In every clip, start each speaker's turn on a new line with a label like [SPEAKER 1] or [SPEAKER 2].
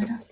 [SPEAKER 1] あ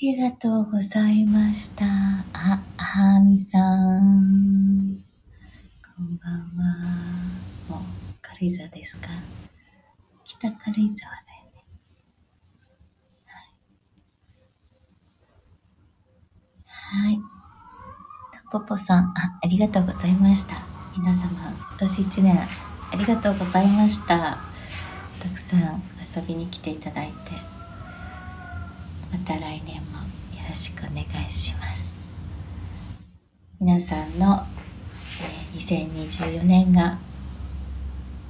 [SPEAKER 1] ありがとうございました。あ、はみさん。こんばんは。もう、軽井沢ですか？北軽井沢だよね。はい。たぽぽさん、あ、ありがとうございました。皆様、今年一年、ありがとうございました。たくさん遊びに来ていただいて、また来年もよろしくお願いします。皆さんの、2024年が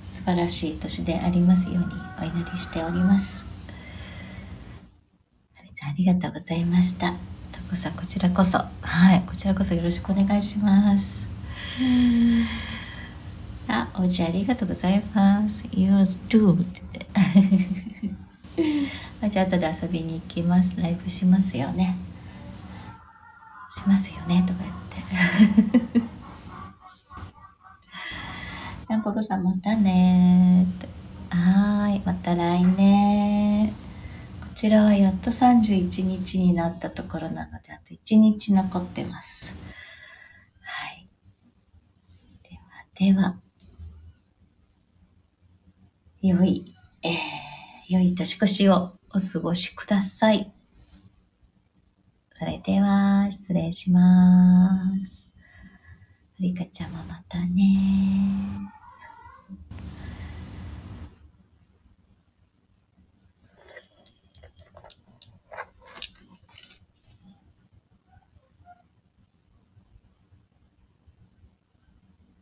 [SPEAKER 1] 素晴らしい年でありますようにお祈りしております。ありがとうございました。とこさんこちらこそ、はい、こちらこそよろしくお願いします。あ、おうちありがとうございます。Yours too. ってあじゃあ後で遊びに行きます。ライブしますよね。しますよねとか言って。タンポポさんまたね。はーい、また来年。こちらはやっと31日になったところなので、あと1日残ってます。はい。ではでは、良い、えー、良い年越しをお過ごしください。それでは、失礼します。はりかちゃんもまたね